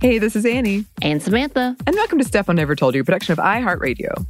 Hey, this is Annie, And Samantha. and welcome to Stuff Mom Never Told You, production of iHeartRadio.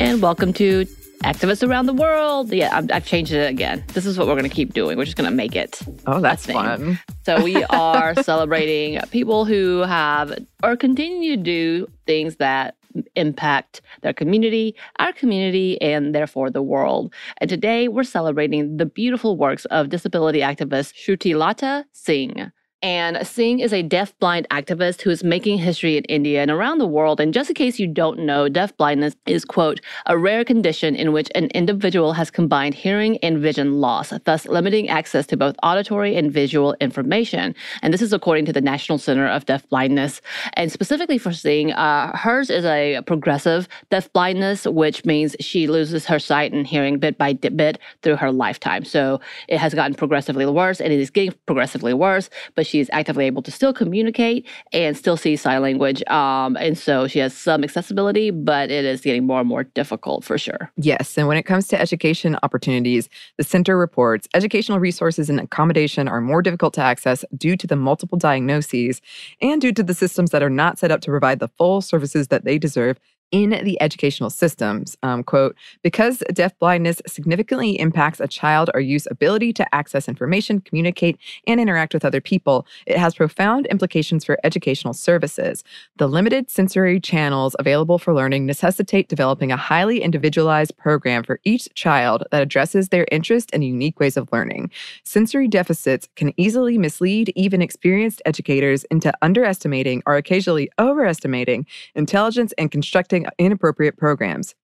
And welcome to Activists Around the World. Yeah, I've, I've changed it again. This is what we're going to keep doing. We're just going to make it. Oh, that's fun. So we are celebrating people who have or continue to do things that impact their community, our community, and therefore the world. And today we're celebrating the beautiful works of disability activist Shrutilata Singh. And Singh is a deaf-blind activist who is making history in India and around the world. And just in case you don't know, deaf-blindness is, quote, a rare condition in which an individual has combined hearing and vision loss, thus limiting access to both auditory and visual information. And this is according to the National Center of Deaf-Blindness. And specifically for Singh, uh, hers is a progressive deaf-blindness, which means she loses her sight and hearing bit by bit through her lifetime. So it has gotten progressively worse and it is getting progressively worse, but she is actively able to still communicate and still see sign language. Um, and so she has some accessibility, but it is getting more and more difficult for sure. Yes, and when it comes to education opportunities, the center reports educational resources and accommodation are more difficult to access due to the multiple diagnoses and due to the systems that are not set up to provide the full services that they deserve in the educational systems. Um, quote, because deaf blindness significantly impacts a child or youth's ability to access information, communicate, and interact with other people, it has profound implications for educational services. The limited sensory channels available for learning necessitate developing a highly individualized program for each child that addresses their interest and unique ways of learning. Sensory deficits can easily mislead even experienced educators into underestimating or occasionally overestimating intelligence and constructing inappropriate programs.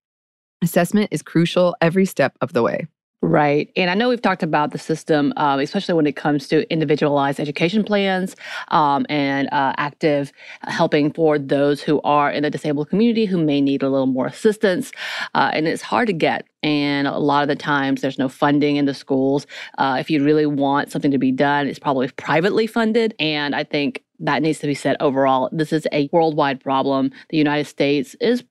Assessment is crucial every step of the way. Right. And I know we've talked about the system, um, especially when it comes to individualized education plans um, and uh, active helping for those who are in the disabled community who may need a little more assistance. Uh, and it's hard to get. And a lot of the times there's no funding in the schools. Uh, if you really want something to be done, it's probably privately funded. And I think that needs to be said overall. This is a worldwide problem. The United States is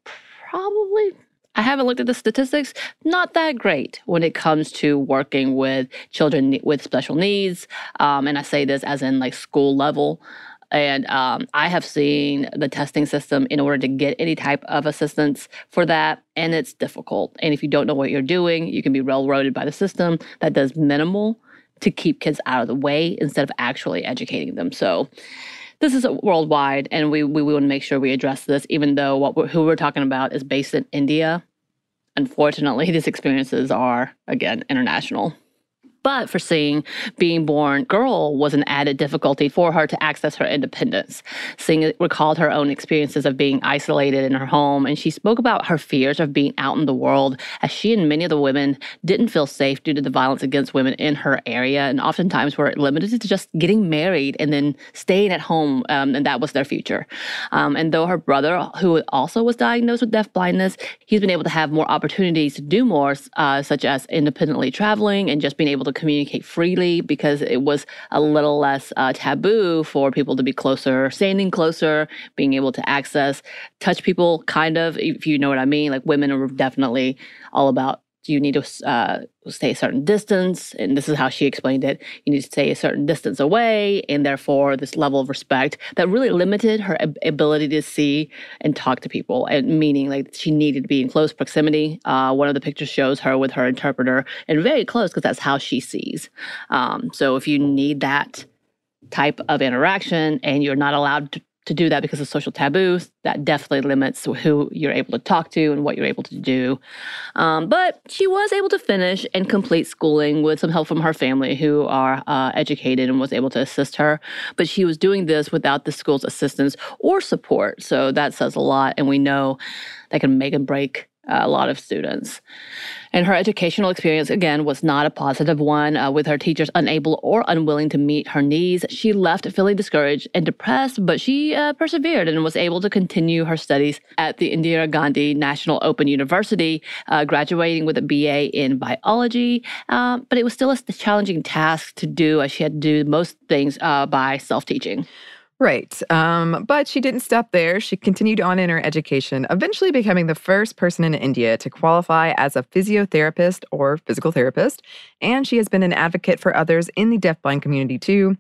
probably I haven't looked at the statistics, not that great when it comes to working with children with special needs. Um, and I say this as in like school level. And um, I have seen the testing system in order to get any type of assistance for that, and it's difficult. And if you don't know what you're doing, you can be railroaded by the system that does minimal to keep kids out of the way instead of actually educating them. So this is worldwide, and we, we want to make sure we address this, even though what we're, who we're talking about is based in India. Unfortunately, these experiences are, again, international. But for Singh being born girl was an added difficulty for her to access her independence. Singh recalled her own experiences of being isolated in her home, and she spoke about her fears of being out in the world as she and many of the women didn't feel safe due to the violence against women in her area, and oftentimes were limited to just getting married and then staying at home, um, and that was their future. Um, and though her brother, who also was diagnosed with deaf blindness, he's been able to have more opportunities to do more, uh, such as independently traveling and just being able to communicate freely because it was a little less uh, taboo for people to be closer, standing closer, being able to access, touch people, kind of, if you know what I mean. Like women are definitely all about you need to uh, stay a certain distance? And this is how she explained it. You need to stay a certain distance away and therefore this level of respect that really limited her ab- ability to see and talk to people and meaning like she needed to be in close proximity. Uh, one of the pictures shows her with her interpreter and very close because that's how she sees. Um, so if you need that type of interaction and you're not allowed to to do that because of social taboos. That definitely limits who you're able to talk to and what you're able to do. Um, but she was able to finish and complete schooling with some help from her family who are uh, educated and was able to assist her. But she was doing this without the school's assistance or support. So that says a lot. And we know that can make and break a lot of students. And her educational experience, again, was not a positive one, uh, with her teachers unable or unwilling to meet her needs. She left feeling discouraged and depressed, but she uh, persevered and was able to continue her studies at the Indira Gandhi National Open University, uh, graduating with a BA in biology. Um, but it was still a challenging task to do, as she had to do most things uh, by self teaching. Right. Um, but she didn't stop there. She continued on in her education, eventually becoming the first person in India to qualify as a physiotherapist or physical therapist. And she has been an advocate for others in the deafblind community too.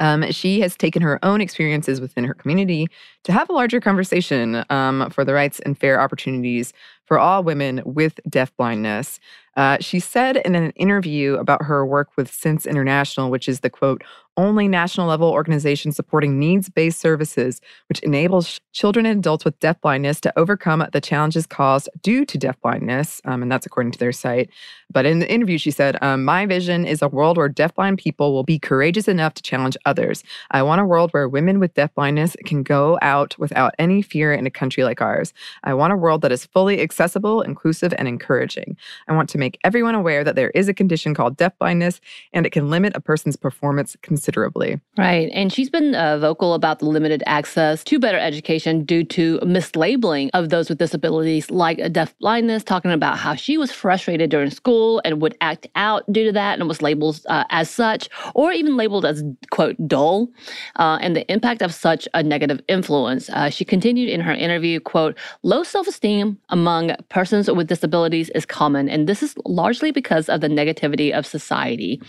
Um, she has taken her own experiences within her community to have a larger conversation um, for the rights and fair opportunities for all women with deafblindness. Uh, she said in an interview about her work with Sense International, which is the quote, only national level organization supporting needs based services, which enables children and adults with deafblindness to overcome the challenges caused due to deafblindness. Um, and that's according to their site. But in the interview, she said, um, My vision is a world where deafblind people will be courageous enough to challenge others. I want a world where women with deafblindness can go out without any fear in a country like ours. I want a world that is fully accessible, inclusive, and encouraging. I want to make everyone aware that there is a condition called deafblindness and it can limit a person's performance considerably. Right. And she's been uh, vocal about the limited access to better education due to mislabeling of those with disabilities like deaf blindness, talking about how she was frustrated during school and would act out due to that and was labeled uh, as such, or even labeled as, quote, dull, uh, and the impact of such a negative influence. Uh, she continued in her interview, quote, low self esteem among persons with disabilities is common, and this is largely because of the negativity of society.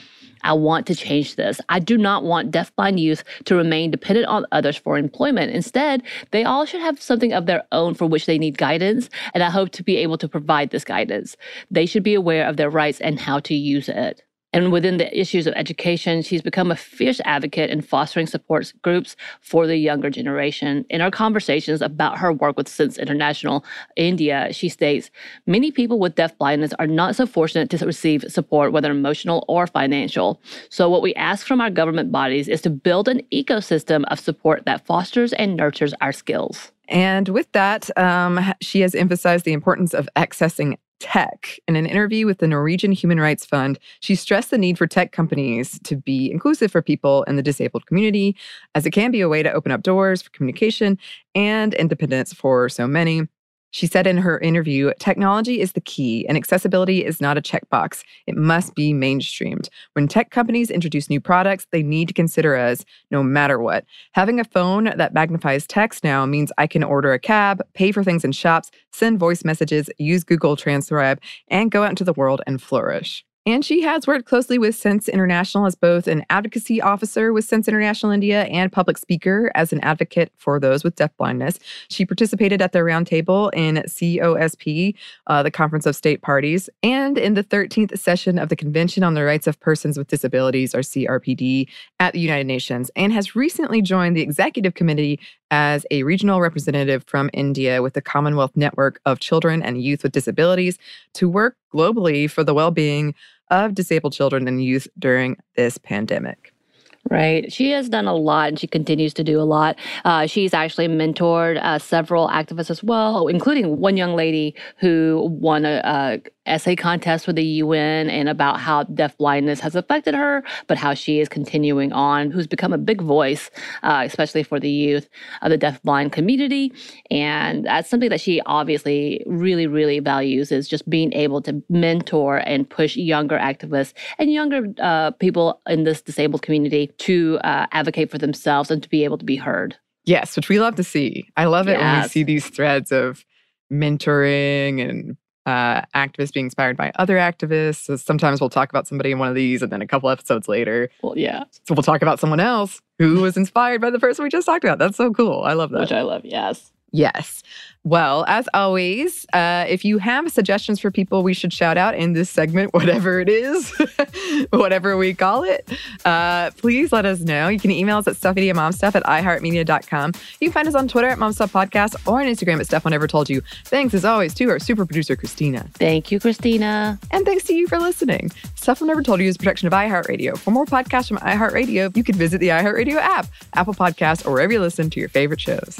I want to change this. I do not want deafblind youth to remain dependent on others for employment. Instead, they all should have something of their own for which they need guidance, and I hope to be able to provide this guidance. They should be aware of their rights and how to use it. And within the issues of education, she's become a fierce advocate in fostering support groups for the younger generation. In our conversations about her work with Sense International India, she states many people with deaf blindness are not so fortunate to receive support, whether emotional or financial. So, what we ask from our government bodies is to build an ecosystem of support that fosters and nurtures our skills. And with that, um, she has emphasized the importance of accessing tech. In an interview with the Norwegian Human Rights Fund, she stressed the need for tech companies to be inclusive for people in the disabled community, as it can be a way to open up doors for communication and independence for so many. She said in her interview technology is the key, and accessibility is not a checkbox. It must be mainstreamed. When tech companies introduce new products, they need to consider us no matter what. Having a phone that magnifies text now means I can order a cab, pay for things in shops, send voice messages, use Google Transcribe, and go out into the world and flourish. And she has worked closely with Sense International as both an advocacy officer with Sense International India and public speaker as an advocate for those with deafblindness. She participated at their roundtable in COSP, uh, the Conference of State Parties, and in the 13th session of the Convention on the Rights of Persons with Disabilities, or CRPD, at the United Nations, and has recently joined the executive committee as a regional representative from India with the Commonwealth Network of Children and Youth with Disabilities to work globally for the well being of disabled children and youth during this pandemic. Right. She has done a lot and she continues to do a lot. Uh, she's actually mentored uh, several activists as well, including one young lady who won a, a essay contest with the UN and about how deaf blindness has affected her, but how she is continuing on, who's become a big voice, uh, especially for the youth of the deaf blind community. And that's something that she obviously really, really values is just being able to mentor and push younger activists and younger uh, people in this disabled community to uh, advocate for themselves and to be able to be heard. Yes, which we love to see. I love it yes. when we see these threads of mentoring and uh, activists being inspired by other activists. So sometimes we'll talk about somebody in one of these, and then a couple episodes later, well, yeah. So we'll talk about someone else who was inspired by the person we just talked about. That's so cool. I love that. Which I love. Yes. Yes. Well, as always, uh, if you have suggestions for people we should shout out in this segment, whatever it is, whatever we call it, uh, please let us know. You can email us at stuffmediamomstuff at iheartmedia.com. You can find us on Twitter at momstuffpodcast or on Instagram at Stuff Mom Never Told You. Thanks, as always, to our super producer, Christina. Thank you, Christina. And thanks to you for listening. Stuff Never Told You is a production of iHeartRadio. For more podcasts from iHeartRadio, you can visit the iHeartRadio app, Apple Podcasts, or wherever you listen to your favorite shows.